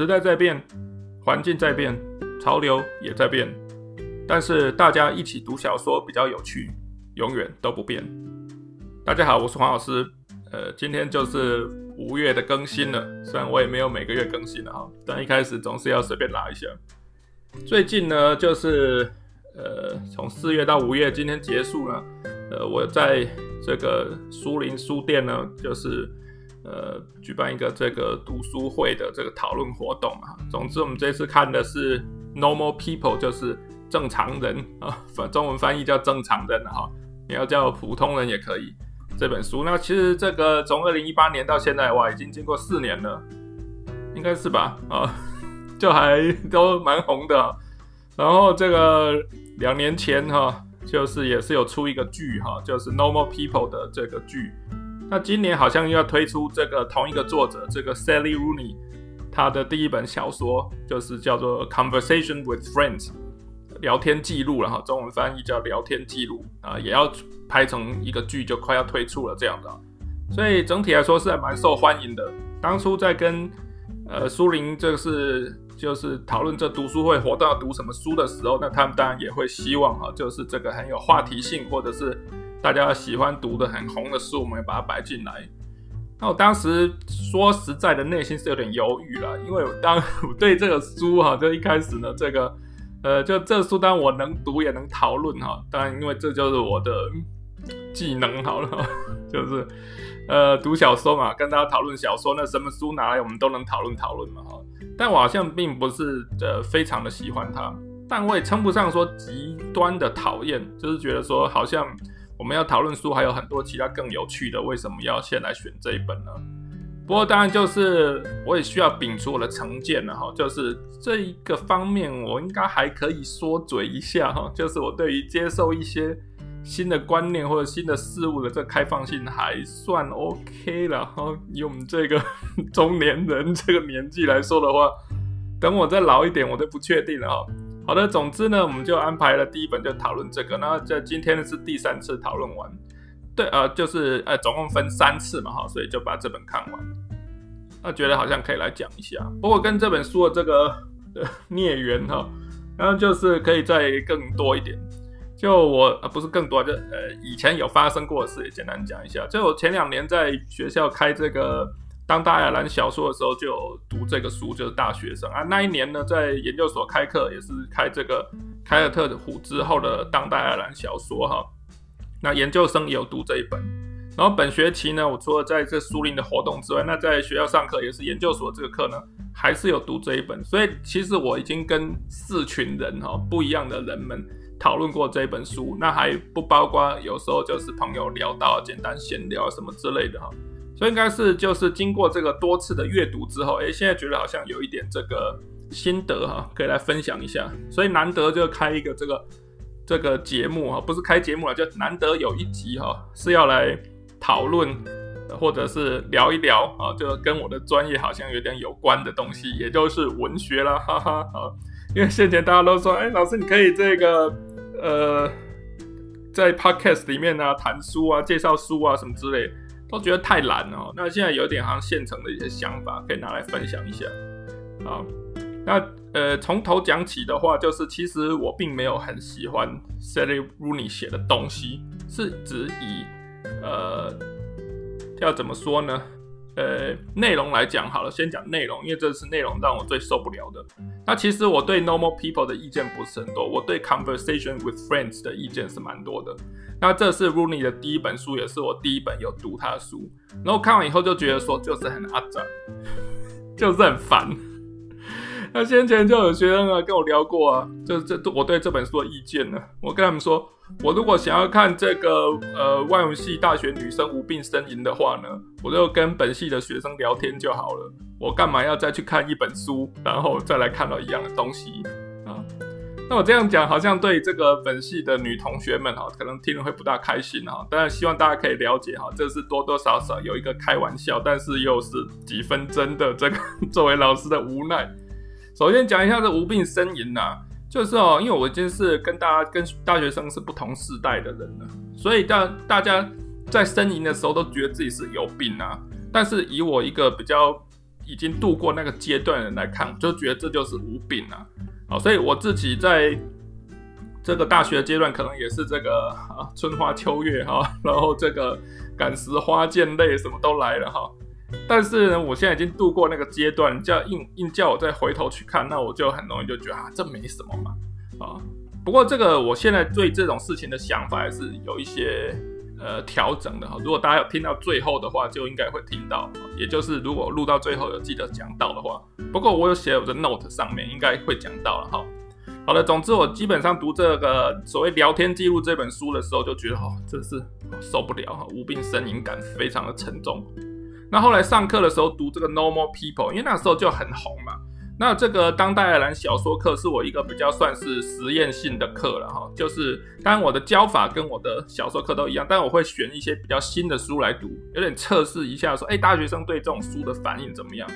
时代在变，环境在变，潮流也在变，但是大家一起读小说比较有趣，永远都不变。大家好，我是黄老师，呃，今天就是五月的更新了，虽然我也没有每个月更新了哈，但一开始总是要随便拉一下。最近呢，就是呃，从四月到五月，今天结束了，呃，我在这个书林书店呢，就是。呃，举办一个这个读书会的这个讨论活动啊。总之，我们这次看的是《Normal People》，就是正常人啊，翻 中文翻译叫正常人哈，你要叫普通人也可以。这本书，那其实这个从二零一八年到现在，哇，已经经过四年了，应该是吧？啊，就还都蛮红的。然后这个两年前哈，就是也是有出一个剧哈，就是《Normal People》的这个剧。那今年好像又要推出这个同一个作者，这个 Sally Rooney，他的第一本小说就是叫做《Conversation with Friends》，聊天记录了哈，中文翻译叫聊天记录啊，也要拍成一个剧，就快要推出了这样的，所以整体来说是还蛮受欢迎的。当初在跟呃苏林这是就是讨论这读书会活动要读什么书的时候，那他们当然也会希望哈，就是这个很有话题性或者是。大家喜欢读的很红的书，我们也把它摆进来。那我当时说实在的，内心是有点犹豫了，因为我当我对这个书哈，就一开始呢，这个呃，就这书当我能读也能讨论哈，当然因为这就是我的技能好了，就是呃读小说嘛，跟大家讨论小说，那什么书拿来我们都能讨论讨论嘛哈。但我好像并不是呃非常的喜欢它，但我也称不上说极端的讨厌，就是觉得说好像。我们要讨论书还有很多其他更有趣的，为什么要先来选这一本呢？不过当然就是我也需要摒除我的成见了哈，就是这一个方面我应该还可以说嘴一下哈，就是我对于接受一些新的观念或者新的事物的这开放性还算 OK 了哈。以我们这个 中年人这个年纪来说的话，等我再老一点，我都不确定了哈。好的，总之呢，我们就安排了第一本就讨论这个。那这今天是第三次讨论完，对，呃，就是呃，总共分三次嘛，哈，所以就把这本看完。那觉得好像可以来讲一下，不过跟这本书的这个孽缘哈，然后就是可以再更多一点。就我呃不是更多，就呃以前有发生过的事也简单讲一下。就我前两年在学校开这个。当代爱尔兰小说的时候，就有读这个书，就是大学生啊。那一年呢，在研究所开课，也是开这个凯尔特的虎之后的当代爱尔兰小说哈。那研究生也有读这一本。然后本学期呢，我除了在这书林的活动之外，那在学校上课也是研究所这个课呢，还是有读这一本。所以其实我已经跟四群人哈不一样的人们讨论过这本书，那还不包括有时候就是朋友聊到简单闲聊什么之类的哈。所以应该是就是经过这个多次的阅读之后，哎，现在觉得好像有一点这个心得哈，可以来分享一下。所以难得就开一个这个这个节目哈，不是开节目了，就难得有一集哈，是要来讨论或者是聊一聊啊，就跟我的专业好像有点有关的东西，也就是文学啦，哈哈啊。因为先前大家都说，哎，老师你可以这个呃，在 podcast 里面呢谈书啊，介绍书啊什么之类。都觉得太难了哦，那现在有点好像现成的一些想法，可以拿来分享一下。啊，那呃从头讲起的话，就是其实我并没有很喜欢 Sally Rooney 写的东西，是指以呃要怎么说呢？呃，内容来讲好了，先讲内容，因为这是内容让我最受不了的。那其实我对 Normal People 的意见不是很多，我对 Conversation with Friends 的意见是蛮多的。那这是 Rooney 的第一本书，也是我第一本有读他的书。然后看完以后就觉得说，就是很阿杂，就是很烦。那先前就有学生啊跟我聊过啊，就是这我对这本书的意见呢。我跟他们说，我如果想要看这个呃外文系大学女生无病呻吟的话呢，我就跟本系的学生聊天就好了。我干嘛要再去看一本书，然后再来看到一样的东西啊？那我这样讲好像对这个本系的女同学们哈，可能听了会不大开心哈。当然希望大家可以了解哈，这是多多少少有一个开玩笑，但是又是几分真的这个 作为老师的无奈。首先讲一下这无病呻吟呐，就是哦，因为我已经是跟大家跟大学生是不同世代的人了，所以大大家在呻吟的时候都觉得自己是有病啊。但是以我一个比较已经度过那个阶段的人来看，就觉得这就是无病啊。好，所以我自己在这个大学阶段，可能也是这个啊春花秋月哈，然后这个感时花溅泪什么都来了哈。但是呢，我现在已经度过那个阶段，叫硬硬叫我再回头去看，那我就很容易就觉得啊，这没什么嘛啊。不过这个我现在对这种事情的想法还是有一些呃调整的哈。如果大家有听到最后的话，就应该会听到，也就是如果录到最后有记得讲到的话。不过我有写我的 note 上面应该会讲到了哈。好了，总之我基本上读这个所谓聊天记录这本书的时候，就觉得哦，真是受不了哈，无病呻吟感非常的沉重。那后来上课的时候读这个 Normal People，因为那时候就很红嘛。那这个当代爱尔兰小说课是我一个比较算是实验性的课了哈，就是当然我的教法跟我的小说课都一样，但我会选一些比较新的书来读，有点测试一下说，哎，大学生对这种书的反应怎么样？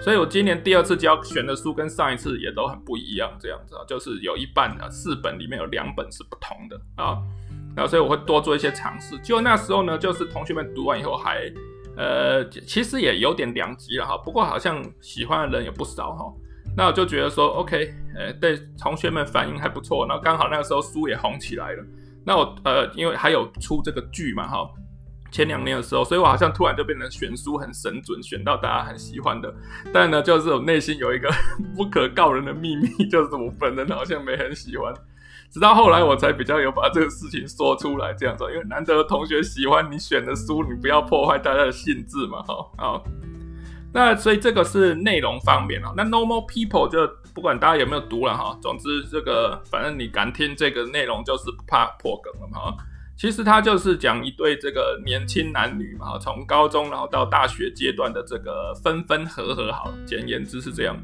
所以我今年第二次教选的书跟上一次也都很不一样，这样子啊，就是有一半啊四本里面有两本是不同的啊，然后所以我会多做一些尝试。就那时候呢，就是同学们读完以后还。呃，其实也有点两极了哈，不过好像喜欢的人也不少哈。那我就觉得说，OK，呃，对同学们反应还不错。然后刚好那个时候书也红起来了。那我呃，因为还有出这个剧嘛哈，前两年的时候，所以我好像突然就变成选书很神准，选到大家很喜欢的。但呢，就是我内心有一个 不可告人的秘密，就是我本人好像没很喜欢。直到后来我才比较有把这个事情说出来，这样子，因为难得同学喜欢你选的书，你不要破坏大家的兴致嘛，哈，好。那所以这个是内容方面啊。那 normal People 就不管大家有没有读了哈，总之这个反正你敢听这个内容就是不怕破梗了嘛。其实它就是讲一对这个年轻男女嘛，从高中然后到大学阶段的这个分分合合，好，简言之是这样。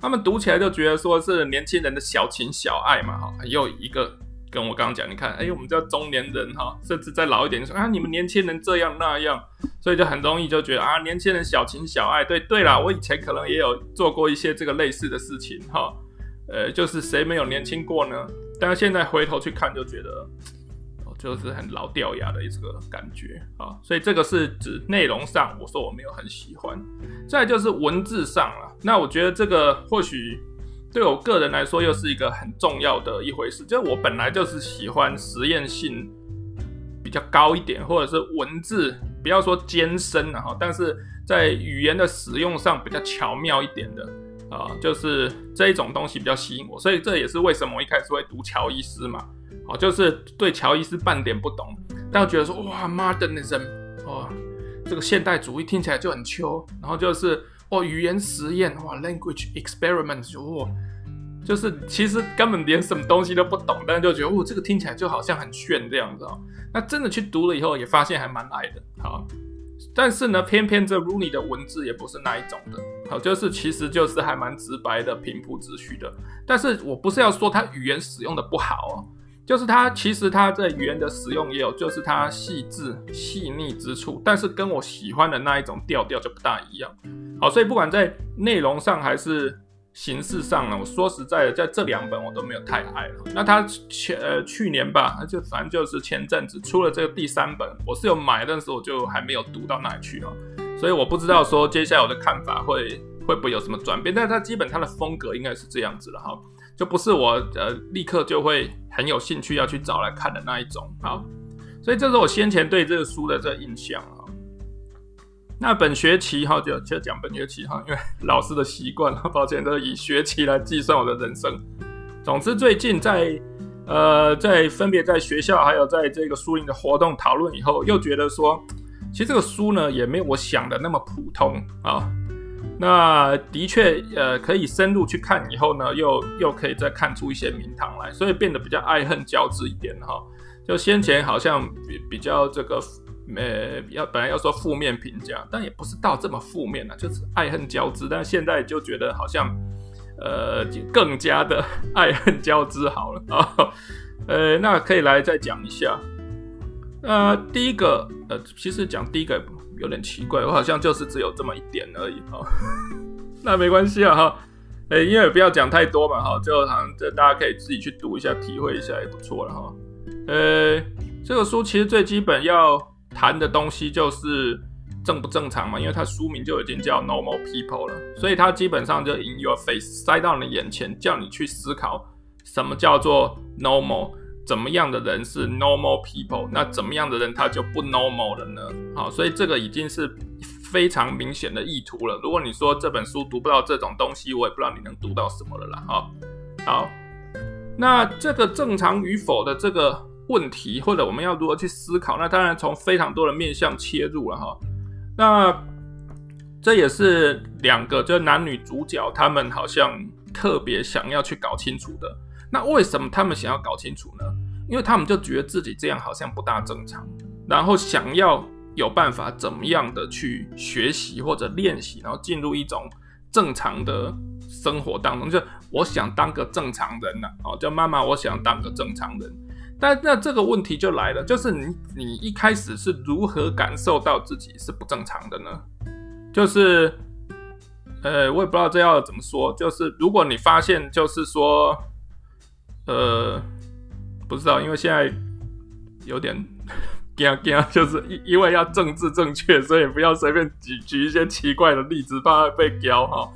他们读起来就觉得说是年轻人的小情小爱嘛，哈，又一个跟我刚刚讲，你看，哎，我们叫中年人哈，甚至再老一点，说啊，你们年轻人这样那样，所以就很容易就觉得啊，年轻人小情小爱，对对啦，我以前可能也有做过一些这个类似的事情哈，呃，就是谁没有年轻过呢？但是现在回头去看，就觉得。就是很老掉牙的一个感觉啊，所以这个是指内容上，我说我没有很喜欢。再就是文字上了，那我觉得这个或许对我个人来说又是一个很重要的一回事，就是我本来就是喜欢实验性比较高一点，或者是文字不要说艰深了哈，但是在语言的使用上比较巧妙一点的啊，就是这一种东西比较吸引我，所以这也是为什么我一开始会读乔伊斯嘛。哦，就是对乔伊斯半点不懂，但我觉得说哇，modernism，哦，这个现代主义听起来就很秋，然后就是哦，语言实验，哇，language experiment，就哇，就是其实根本连什么东西都不懂，但就觉得哦，这个听起来就好像很炫这样子哦。那真的去读了以后，也发现还蛮爱的，好，但是呢，偏偏这 Rooney 的文字也不是那一种的，好，就是其实就是还蛮直白的、平铺直叙的。但是我不是要说他语言使用的不好哦。就是它，其实它在语言的使用也有，就是它细致细腻之处，但是跟我喜欢的那一种调调就不大一样。好，所以不管在内容上还是形式上呢，我说实在的，在这两本我都没有太爱了。那它前呃去年吧，就反正就是前阵子出了这个第三本，我是有买，但是我就还没有读到那里去啊，所以我不知道说接下来我的看法会会不会有什么转变，但是它基本它的风格应该是这样子了哈。就不是我呃立刻就会很有兴趣要去找来看的那一种，好，所以这是我先前对这个书的这个印象啊。那本学期哈就就讲本学期哈，因为 老师的习惯，抱歉都以学期来计算我的人生。总之最近在呃在分别在学校还有在这个书营的活动讨论以后，又觉得说，其实这个书呢也没有我想的那么普通啊。那的确，呃，可以深入去看以后呢，又又可以再看出一些名堂来，所以变得比较爱恨交织一点哈。就先前好像比比较这个，呃，要本来要说负面评价，但也不是到这么负面了，就是爱恨交织。但现在就觉得好像，呃，更加的 爱恨交织好了啊。呃，那可以来再讲一下。呃，第一个，呃，其实讲第一个。有点奇怪，我好像就是只有这么一点而已哈。那没关系啊哈，哎，因为不要讲太多嘛哈，就好像这大家可以自己去读一下，体会一下也不错了哈。呃，这个书其实最基本要谈的东西就是正不正常嘛？因为它书名就已经叫 Normal People 了，所以它基本上就 in your face 塞到你眼前，叫你去思考什么叫做 normal，怎么样的人是 normal people，那怎么样的人他就不 normal 了呢？好，所以这个已经是非常明显的意图了。如果你说这本书读不到这种东西，我也不知道你能读到什么了啦。好，好，那这个正常与否的这个。问题或者我们要如何去思考？那当然从非常多的面向切入了哈。那这也是两个就是男女主角他们好像特别想要去搞清楚的。那为什么他们想要搞清楚呢？因为他们就觉得自己这样好像不大正常，然后想要有办法怎么样的去学习或者练习，然后进入一种正常的生活当中。就我想当个正常人呐，哦，叫妈妈，我想当个正常人。但那这个问题就来了，就是你你一开始是如何感受到自己是不正常的呢？就是，呃，我也不知道这要怎么说。就是如果你发现，就是说，呃，不知道，因为现在有点 惊惊，就是因因为要政治正确，所以不要随便举举一些奇怪的例子，怕被飙哈。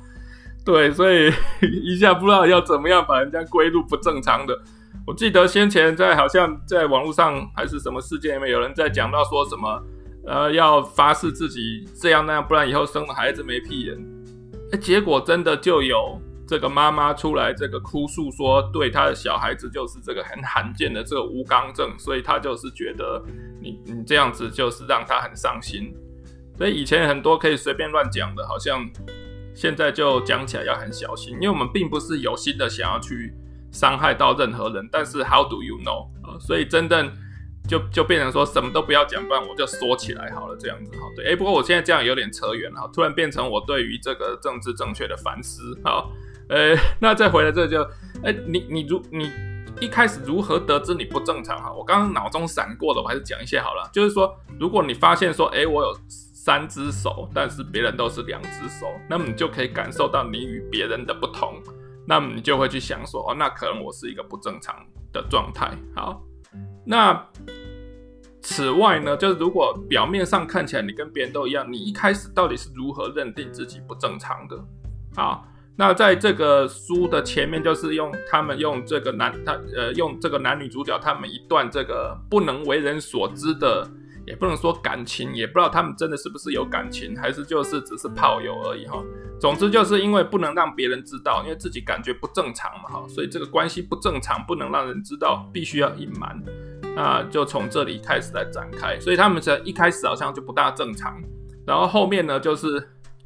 对，所以一下不知道要怎么样把人家归入不正常的。我记得先前在好像在网络上还是什么事件里面，有人在讲到说什么，呃，要发誓自己这样那样，不然以后生了孩子没屁眼。哎，结果真的就有这个妈妈出来这个哭诉说，对她的小孩子就是这个很罕见的这个无肛症，所以她就是觉得你你这样子就是让她很伤心。所以以前很多可以随便乱讲的，好像现在就讲起来要很小心，因为我们并不是有心的想要去。伤害到任何人，但是 How do you know？啊，所以真正就就变成说什么都不要讲，不然我就说起来好了，这样子哈。对，哎，不过我现在这样有点扯远了，突然变成我对于这个政治正确的反思。好，呃，那再回来这就，哎，你你如你一开始如何得知你不正常哈？我刚刚脑中闪过的，我还是讲一些好了。就是说，如果你发现说，哎，我有三只手，但是别人都是两只手，那么你就可以感受到你与别人的不同。那么你就会去想说，哦，那可能我是一个不正常的状态。好，那此外呢，就是如果表面上看起来你跟别人都一样，你一开始到底是如何认定自己不正常的？好，那在这个书的前面，就是用他们用这个男他呃用这个男女主角他们一段这个不能为人所知的。也不能说感情，也不知道他们真的是不是有感情，还是就是只是炮友而已哈。总之就是因为不能让别人知道，因为自己感觉不正常嘛哈，所以这个关系不正常，不能让人知道，必须要隐瞒。那就从这里开始来展开，所以他们在一开始好像就不大正常，然后后面呢就是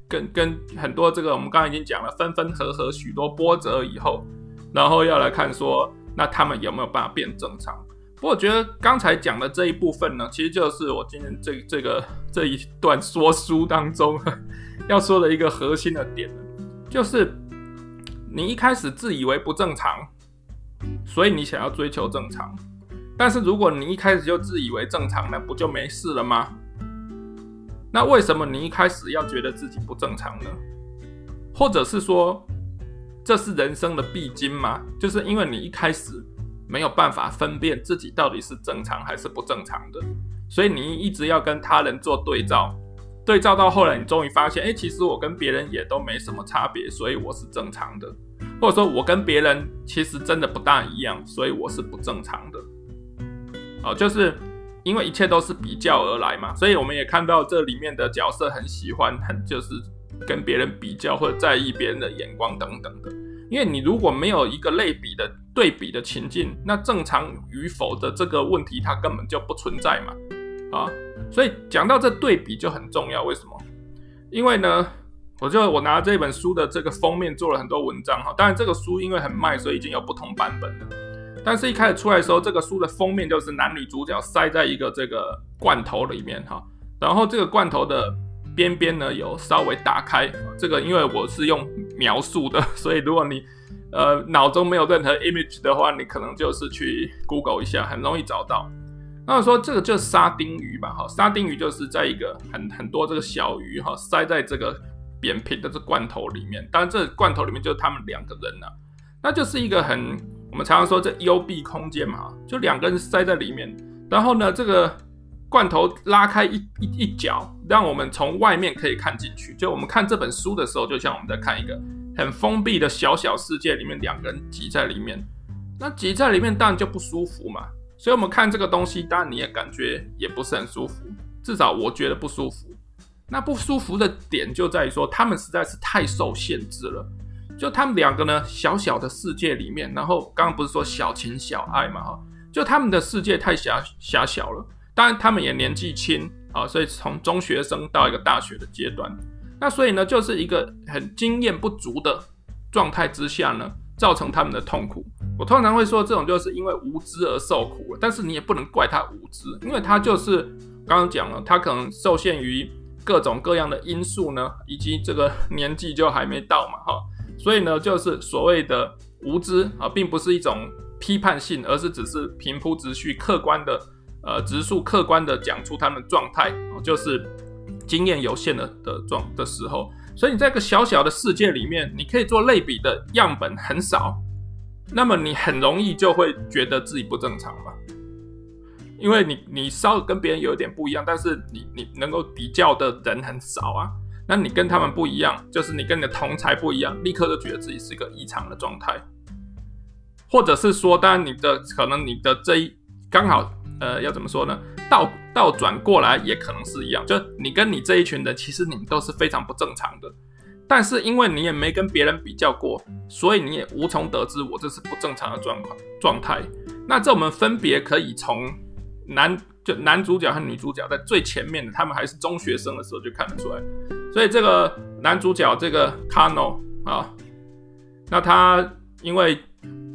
跟跟很多这个我们刚刚已经讲了分分合合许多波折以后，然后要来看说那他们有没有办法变正常。不过我觉得刚才讲的这一部分呢，其实就是我今天这这个这一段说书当中 要说的一个核心的点，就是你一开始自以为不正常，所以你想要追求正常。但是如果你一开始就自以为正常，那不就没事了吗？那为什么你一开始要觉得自己不正常呢？或者是说，这是人生的必经吗？就是因为你一开始。没有办法分辨自己到底是正常还是不正常的，所以你一直要跟他人做对照，对照到后来，你终于发现，哎，其实我跟别人也都没什么差别，所以我是正常的，或者说，我跟别人其实真的不大一样，所以我是不正常的。哦，就是因为一切都是比较而来嘛，所以我们也看到这里面的角色很喜欢，很就是跟别人比较或者在意别人的眼光等等的。因为你如果没有一个类比的对比的情境，那正常与否的这个问题它根本就不存在嘛，啊，所以讲到这对比就很重要。为什么？因为呢，我就我拿这本书的这个封面做了很多文章哈。当然这个书因为很卖，所以已经有不同版本了。但是一开始出来的时候，这个书的封面就是男女主角塞在一个这个罐头里面哈，然后这个罐头的。边边呢有稍微打开，这个因为我是用描述的，所以如果你呃脑中没有任何 image 的话，你可能就是去 Google 一下，很容易找到。那说这个就是沙丁鱼吧，哈，沙丁鱼就是在一个很很多这个小鱼哈塞在这个扁平的这罐头里面，当然这罐头里面就是他们两个人呐、啊，那就是一个很我们常常说这幽闭空间嘛，就两个人塞在里面，然后呢这个。罐头拉开一一一角，让我们从外面可以看进去。就我们看这本书的时候，就像我们在看一个很封闭的小小世界里面，两个人挤在里面。那挤在里面当然就不舒服嘛。所以我们看这个东西，当然你也感觉也不是很舒服，至少我觉得不舒服。那不舒服的点就在于说，他们实在是太受限制了。就他们两个呢，小小的世界里面，然后刚刚不是说小情小爱嘛，哈，就他们的世界太狭狭小了。当然，他们也年纪轻啊，所以从中学生到一个大学的阶段，那所以呢，就是一个很经验不足的状态之下呢，造成他们的痛苦。我通常会说，这种就是因为无知而受苦了，但是你也不能怪他无知，因为他就是刚刚讲了，他可能受限于各种各样的因素呢，以及这个年纪就还没到嘛，哈，所以呢，就是所谓的无知啊，并不是一种批判性，而是只是平铺直叙、客观的。呃，直述客观的讲出他们状态啊，就是经验有限的的状的时候，所以你在一个小小的世界里面，你可以做类比的样本很少，那么你很容易就会觉得自己不正常嘛，因为你你稍微跟别人有点不一样，但是你你能够比较的人很少啊，那你跟他们不一样，就是你跟你的同才不一样，立刻就觉得自己是一个异常的状态，或者是说，当然你的可能你的这一刚好。呃，要怎么说呢？倒倒转过来也可能是一样，就你跟你这一群人，其实你们都是非常不正常的，但是因为你也没跟别人比较过，所以你也无从得知我这是不正常的状况状态。那这我们分别可以从男就男主角和女主角在最前面的，他们还是中学生的时候就看得出来。所以这个男主角这个 Kano 啊，那他因为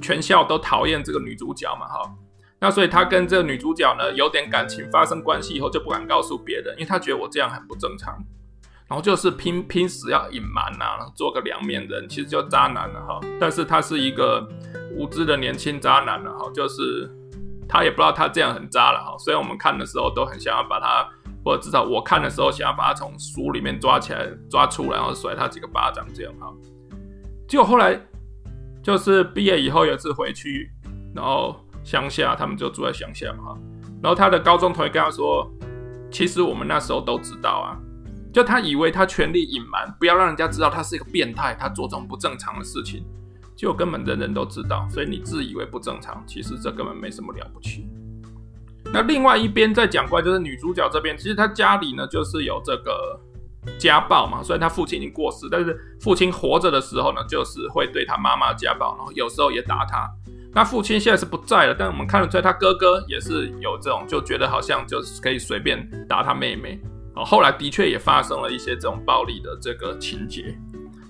全校都讨厌这个女主角嘛，哈。那所以他跟这个女主角呢有点感情发生关系以后就不敢告诉别人，因为他觉得我这样很不正常，然后就是拼拼死要隐瞒啊，做个两面人，其实就渣男了哈。但是他是一个无知的年轻渣男了哈，就是他也不知道他这样很渣了哈。所以我们看的时候都很想要把他，或者至少我看的时候想要把他从书里面抓起来抓出来，然后甩他几个巴掌这样哈。结果后来就是毕业以后有一次回去，然后。乡下，他们就住在乡下嘛哈，然后他的高中同学跟他说：“其实我们那时候都知道啊，就他以为他全力隐瞒，不要让人家知道他是一个变态，他做这种不正常的事情，结果根本人人都知道，所以你自以为不正常，其实这根本没什么了不起。”那另外一边在讲过来，就是女主角这边，其实她家里呢就是有这个家暴嘛，虽然她父亲已经过世，但是父亲活着的时候呢，就是会对她妈妈家暴，然后有时候也打她。那父亲现在是不在了，但我们看得出来，他哥哥也是有这种，就觉得好像就是可以随便打他妹妹。哦，后来的确也发生了一些这种暴力的这个情节，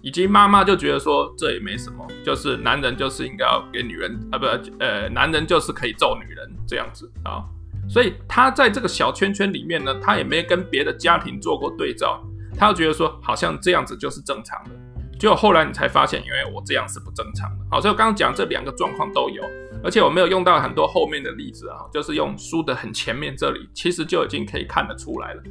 以及妈妈就觉得说这也没什么，就是男人就是应该要给女人啊，不，呃，男人就是可以揍女人这样子啊。所以他在这个小圈圈里面呢，他也没跟别的家庭做过对照，他就觉得说好像这样子就是正常的。结果后来你才发现，因为我这样是不正常的。好，所以我刚刚讲这两个状况都有，而且我没有用到很多后面的例子啊，就是用书的很前面这里，其实就已经可以看得出来了。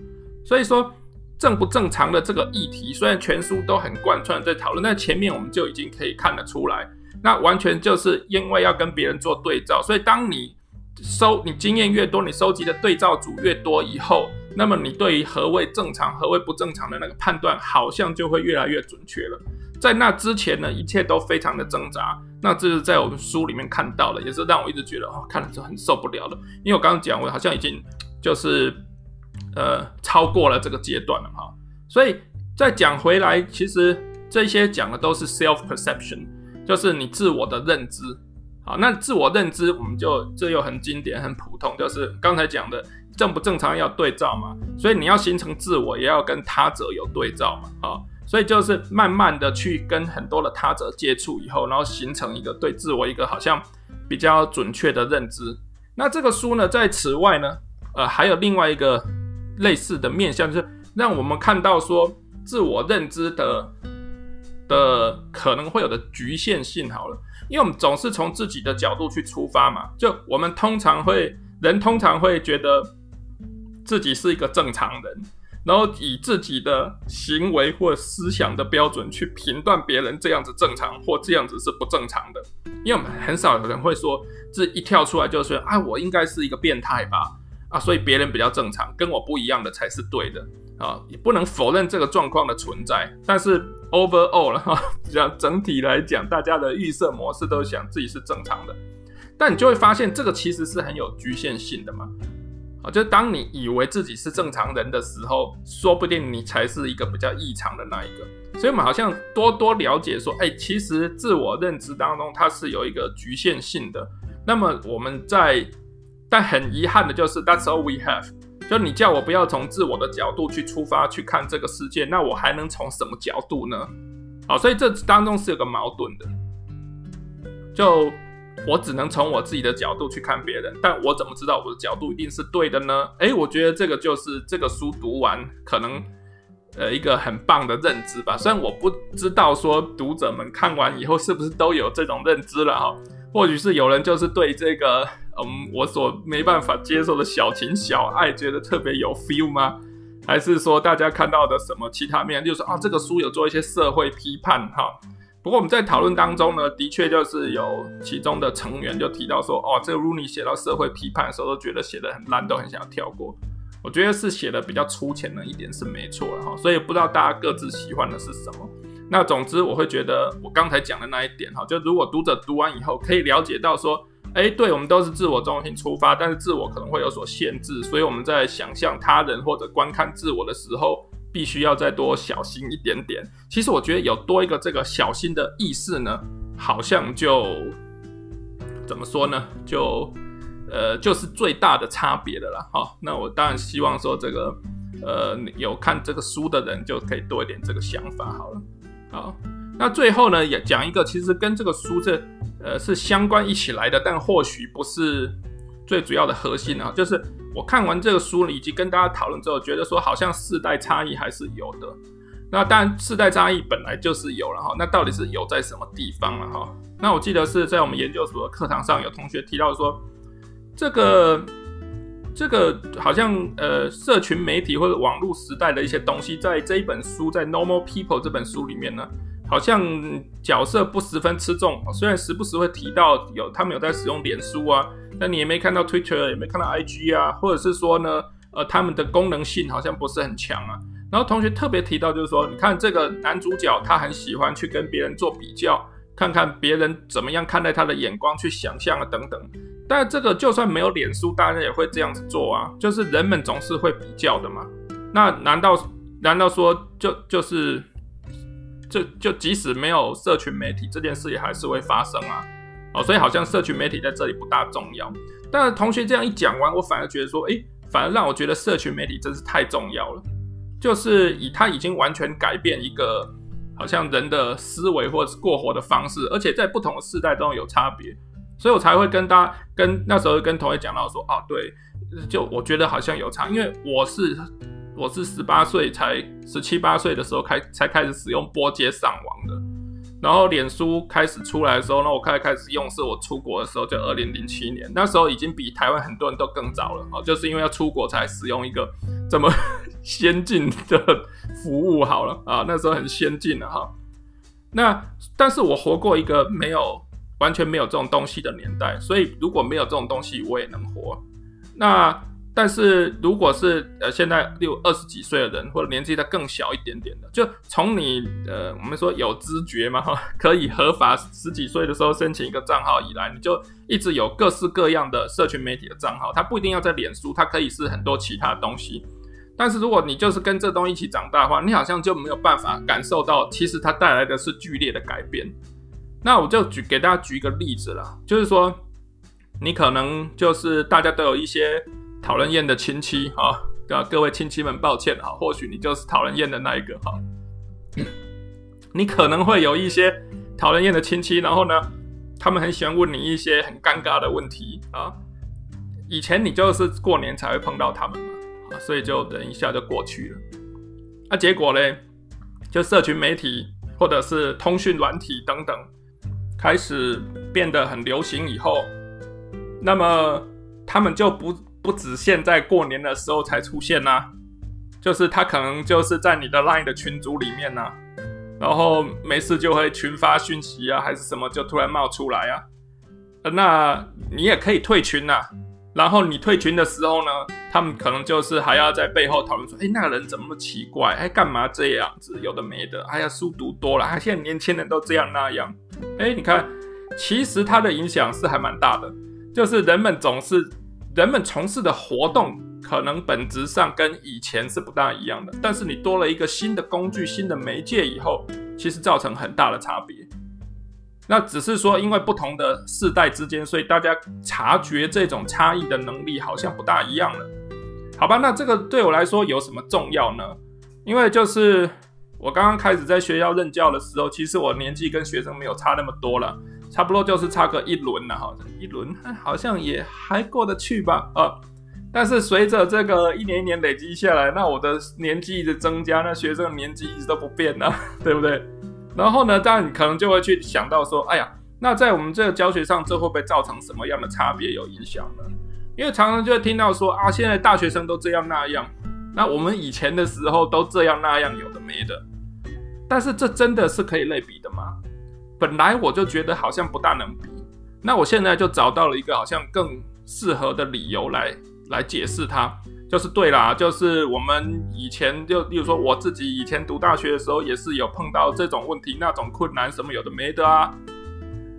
所以说正不正常的这个议题，虽然全书都很贯穿在讨论，但前面我们就已经可以看得出来，那完全就是因为要跟别人做对照，所以当你收你经验越多，你收集的对照组越多以后。那么你对于何谓正常、何谓不正常的那个判断，好像就会越来越准确了。在那之前呢，一切都非常的挣扎。那这是在我们书里面看到的，也是让我一直觉得哦，看了之后很受不了的。因为我刚刚讲，我好像已经就是呃超过了这个阶段了哈。所以再讲回来，其实这些讲的都是 self perception，就是你自我的认知。好，那自我认知，我们就这又很经典、很普通，就是刚才讲的。正不正常要对照嘛，所以你要形成自我，也要跟他者有对照嘛，啊，所以就是慢慢的去跟很多的他者接触以后，然后形成一个对自我一个好像比较准确的认知。那这个书呢，在此外呢，呃，还有另外一个类似的面向，就是让我们看到说自我认知的的可能会有的局限性。好了，因为我们总是从自己的角度去出发嘛，就我们通常会人通常会觉得。自己是一个正常人，然后以自己的行为或思想的标准去评断别人这样子正常或这样子是不正常的。因为我们很少有人会说，这一跳出来就是啊，我应该是一个变态吧？啊，所以别人比较正常，跟我不一样的才是对的啊，也不能否认这个状况的存在。但是 overall 了哈，讲整体来讲，大家的预设模式都想自己是正常的，但你就会发现这个其实是很有局限性的嘛。啊，就当你以为自己是正常人的时候，说不定你才是一个比较异常的那一个。所以，我们好像多多了解说，哎，其实自我认知当中它是有一个局限性的。那么我们在，但很遗憾的就是，That's all we have。就你叫我不要从自我的角度去出发去看这个世界，那我还能从什么角度呢？好，所以这当中是有个矛盾的。就。我只能从我自己的角度去看别人，但我怎么知道我的角度一定是对的呢？诶，我觉得这个就是这个书读完可能呃一个很棒的认知吧。虽然我不知道说读者们看完以后是不是都有这种认知了哈，或许是有人就是对这个嗯我所没办法接受的小情小爱觉得特别有 feel 吗？还是说大家看到的什么其他面，就是说啊这个书有做一些社会批判哈？不过我们在讨论当中呢，的确就是有其中的成员就提到说，哦，这个 Rooney 写到社会批判的时候，都觉得写得很烂，都很想要跳过。我觉得是写的比较粗浅的一点是没错的哈，所以不知道大家各自喜欢的是什么。那总之我会觉得我刚才讲的那一点哈，就如果读者读完以后可以了解到说，哎，对我们都是自我中心出发，但是自我可能会有所限制，所以我们在想象他人或者观看自我的时候。必须要再多小心一点点。其实我觉得有多一个这个小心的意识呢，好像就怎么说呢？就呃，就是最大的差别的啦。好，那我当然希望说这个呃，有看这个书的人就可以多一点这个想法。好了，好，那最后呢，也讲一个其实跟这个书这呃是相关一起来的，但或许不是最主要的核心啊，就是。我看完这个书了，以及跟大家讨论之后，觉得说好像世代差异还是有的。那当然，世代差异本来就是有了哈。那到底是有在什么地方了哈？那我记得是在我们研究所的课堂上，有同学提到说，这个这个好像呃，社群媒体或者网络时代的一些东西，在这一本书，在《Normal People》这本书里面呢，好像角色不十分吃重。虽然时不时会提到有他们有在使用脸书啊。那你也没看到 Twitter，也没看到 IG 啊，或者是说呢，呃，他们的功能性好像不是很强啊。然后同学特别提到，就是说，你看这个男主角，他很喜欢去跟别人做比较，看看别人怎么样看待他的眼光，去想象啊等等。但这个就算没有脸书，大家也会这样子做啊，就是人们总是会比较的嘛。那难道难道说就就是就就即使没有社群媒体，这件事也还是会发生啊？哦，所以好像社群媒体在这里不大重要。但同学这样一讲完，我反而觉得说，诶，反而让我觉得社群媒体真是太重要了。就是以它已经完全改变一个好像人的思维或者是过活的方式，而且在不同的世代中有差别，所以我才会跟大家跟那时候跟同学讲到说，啊，对，就我觉得好像有差，因为我是我是十八岁才十七八岁的时候开才开始使用拨接上网的。然后脸书开始出来的时候，那我开开始用是我出国的时候，就二零零七年，那时候已经比台湾很多人都更早了啊，就是因为要出国才使用一个这么 先进的服务好了啊，那时候很先进了哈。那但是我活过一个没有完全没有这种东西的年代，所以如果没有这种东西，我也能活。那。但是，如果是呃现在六二十几岁的人，或者年纪再更小一点点的，就从你呃我们说有知觉嘛哈，可以合法十几岁的时候申请一个账号以来，你就一直有各式各样的社群媒体的账号，它不一定要在脸书，它可以是很多其他东西。但是如果你就是跟这东西一起长大的话，你好像就没有办法感受到，其实它带来的是剧烈的改变。那我就举给大家举一个例子啦，就是说你可能就是大家都有一些。讨人厌的亲戚哈，对吧？各位亲戚们，抱歉哈，或许你就是讨人厌的那一个哈。你可能会有一些讨人厌的亲戚，然后呢，他们很喜欢问你一些很尴尬的问题啊。以前你就是过年才会碰到他们嘛，所以就等一下就过去了。那结果嘞，就社群媒体或者是通讯软体等等开始变得很流行以后，那么他们就不。不止现在过年的时候才出现呐、啊，就是他可能就是在你的 Line 的群组里面呐、啊，然后没事就会群发讯息啊，还是什么就突然冒出来啊，那你也可以退群呐、啊，然后你退群的时候呢，他们可能就是还要在背后讨论说，哎，那个人怎么奇怪？哎，干嘛这样子？有的没的。哎呀，书读多了，他现在年轻人都这样那样。哎，你看，其实他的影响是还蛮大的，就是人们总是，人们从事的活动可能本质上跟以前是不大一样的，但是你多了一个新的工具、新的媒介以后，其实造成很大的差别。那只是说，因为不同的世代之间，所以大家察觉这种差异的能力好像不大一样了。好吧，那这个对我来说有什么重要呢？因为就是我刚刚开始在学校任教的时候，其实我年纪跟学生没有差那么多了，差不多就是差个一轮了哈，一轮 好像也还过得去吧。呃，但是随着这个一年一年累积下来，那我的年纪一直增加，那学生的年纪一直都不变呢，对不对？然后呢，当然你可能就会去想到说，哎呀，那在我们这个教学上，这会不会造成什么样的差别有影响呢？因为常常就会听到说啊，现在大学生都这样那样，那我们以前的时候都这样那样，有的没的。但是这真的是可以类比的吗？本来我就觉得好像不大能比，那我现在就找到了一个好像更适合的理由来来解释它，就是对啦，就是我们以前就，例如说我自己以前读大学的时候，也是有碰到这种问题，那种困难什么有的没的啊。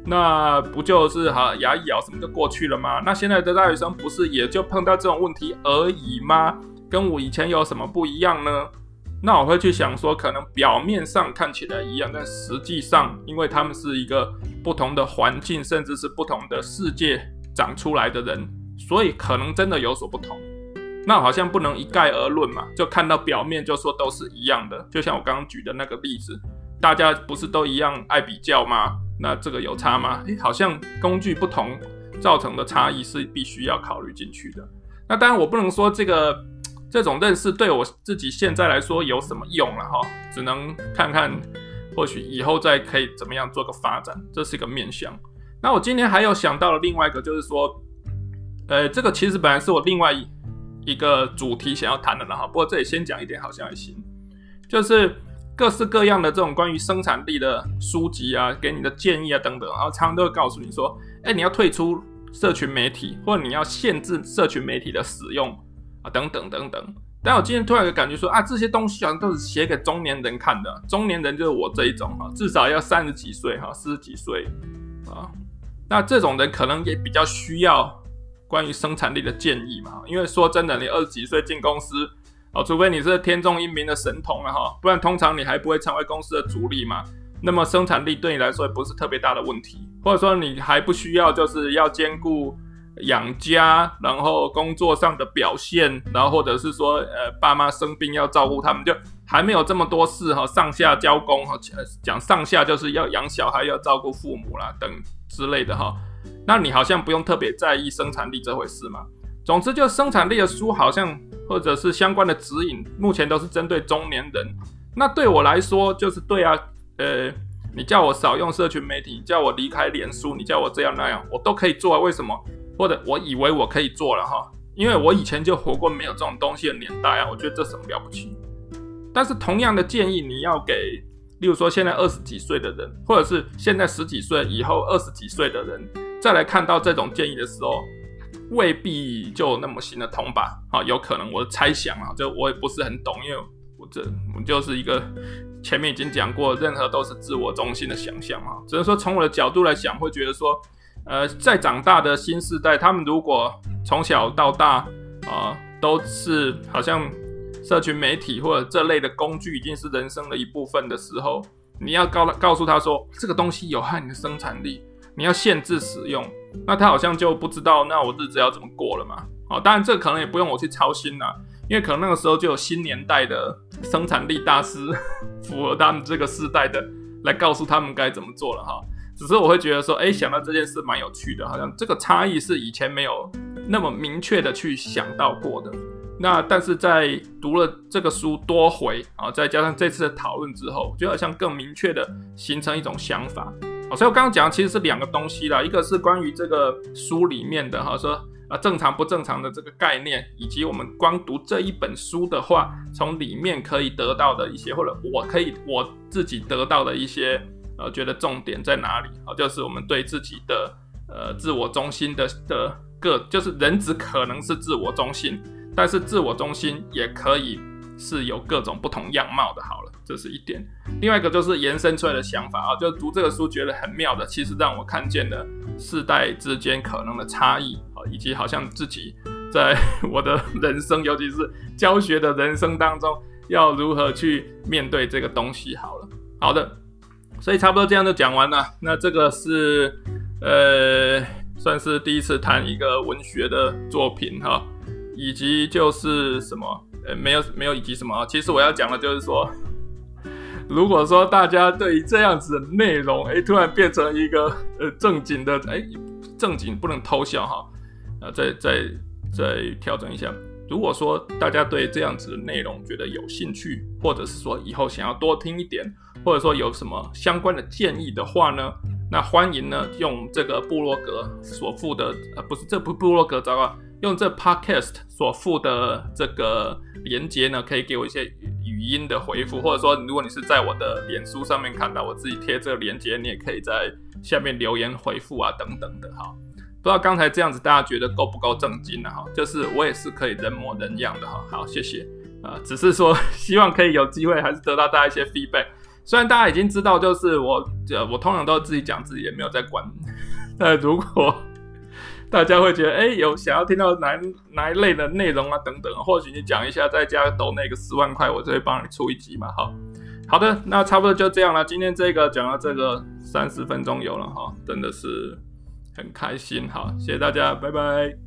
那不就是哈牙一咬什么就过去了吗？那现在的大学生不是也就碰到这种问题而已吗？跟我以前有什么不一样呢？那我会去想说，可能表面上看起来一样，但实际上，因为他们是一个不同的环境，甚至是不同的世界长出来的人，所以可能真的有所不同。那好像不能一概而论嘛，就看到表面就说都是一样的。就像我刚刚举的那个例子，大家不是都一样爱比较吗？那这个有差吗？诶，好像工具不同造成的差异是必须要考虑进去的。那当然，我不能说这个这种认识对我自己现在来说有什么用了哈，只能看看，或许以后再可以怎么样做个发展，这是一个面向。那我今天还有想到了另外一个，就是说，呃，这个其实本来是我另外一个主题想要谈的了哈，不过这里先讲一点好像还行，就是。各式各样的这种关于生产力的书籍啊，给你的建议啊等等，然后常常都会告诉你说，哎，你要退出社群媒体，或者你要限制社群媒体的使用啊，等等等等。但我今天突然有感觉说，啊，这些东西好像都是写给中年人看的，中年人就是我这一种哈，至少要三十几岁哈，四十几岁啊，那这种人可能也比较需要关于生产力的建议嘛，因为说真的，你二十几岁进公司。哦，除非你是天纵英明的神童了哈，不然通常你还不会成为公司的主力嘛。那么生产力对你来说也不是特别大的问题，或者说你还不需要就是要兼顾养家，然后工作上的表现，然后或者是说呃爸妈生病要照顾他们，就还没有这么多事哈，上下交工哈，讲上下就是要养小孩要照顾父母啦等之类的哈。那你好像不用特别在意生产力这回事嘛。总之，就生产力的书好像。或者是相关的指引，目前都是针对中年人。那对我来说，就是对啊，呃，你叫我少用社群媒体，你叫我离开脸书，你叫我这样那样，我都可以做啊。为什么？或者我以为我可以做了哈，因为我以前就活过没有这种东西的年代啊。我觉得这什么了不起？但是同样的建议，你要给，例如说现在二十几岁的人，或者是现在十几岁以后二十几岁的人，再来看到这种建议的时候。未必就那么行得通吧？啊，有可能我猜想啊，就我也不是很懂，因为我这我就是一个前面已经讲过，任何都是自我中心的想象啊。只能说从我的角度来讲，会觉得说，呃，在长大的新时代，他们如果从小到大啊，都是好像社群媒体或者这类的工具已经是人生的一部分的时候，你要告告诉他说，这个东西有害你的生产力。你要限制使用，那他好像就不知道，那我日子要怎么过了嘛？哦，当然这可能也不用我去操心啦，因为可能那个时候就有新年代的生产力大师，符合他们这个世代的，来告诉他们该怎么做了哈。只是我会觉得说，哎，想到这件事蛮有趣的，好像这个差异是以前没有那么明确的去想到过的。那但是在读了这个书多回啊，再加上这次的讨论之后，我觉得好像更明确的形成一种想法。所以我刚刚讲的其实是两个东西啦，一个是关于这个书里面的哈，说啊正常不正常的这个概念，以及我们光读这一本书的话，从里面可以得到的一些，或者我可以我自己得到的一些，呃，觉得重点在哪里啊？就是我们对自己的呃自我中心的的个，就是人只可能是自我中心，但是自我中心也可以是有各种不同样貌的。好了，这是一点。另外一个就是延伸出来的想法啊，就读这个书觉得很妙的，其实让我看见了世代之间可能的差异啊，以及好像自己在我的人生，尤其是教学的人生当中，要如何去面对这个东西。好了，好的，所以差不多这样就讲完了。那这个是呃，算是第一次谈一个文学的作品哈。以及就是什么，呃，没有没有以及什么。其实我要讲的就是说，如果说大家对于这样子的内容，哎，突然变成一个呃正经的，哎，正经不能偷笑哈，啊，再再再调整一下。如果说大家对这样子的内容觉得有兴趣，或者是说以后想要多听一点，或者说有什么相关的建议的话呢，那欢迎呢用这个部落格所附的，呃，不是这不部落格，糟糕。用这 podcast 所附的这个连接呢，可以给我一些语音的回复，或者说，如果你是在我的脸书上面看到我自己贴这个连接，你也可以在下面留言回复啊，等等的哈。不知道刚才这样子大家觉得够不够正经呢？哈，就是我也是可以人模人样的哈。好，谢谢啊，只是说希望可以有机会还是得到大家一些 feedback。虽然大家已经知道，就是我，我通常都自己讲自己，也没有在管。但如果大家会觉得，哎、有想要听到哪哪一类的内容啊，等等，或许你讲一下，再加抖那个十万块，我就会帮你出一集嘛，好，好的，那差不多就这样了。今天这个讲到这个三十分钟有了哈，真的是很开心，好，谢谢大家，拜拜。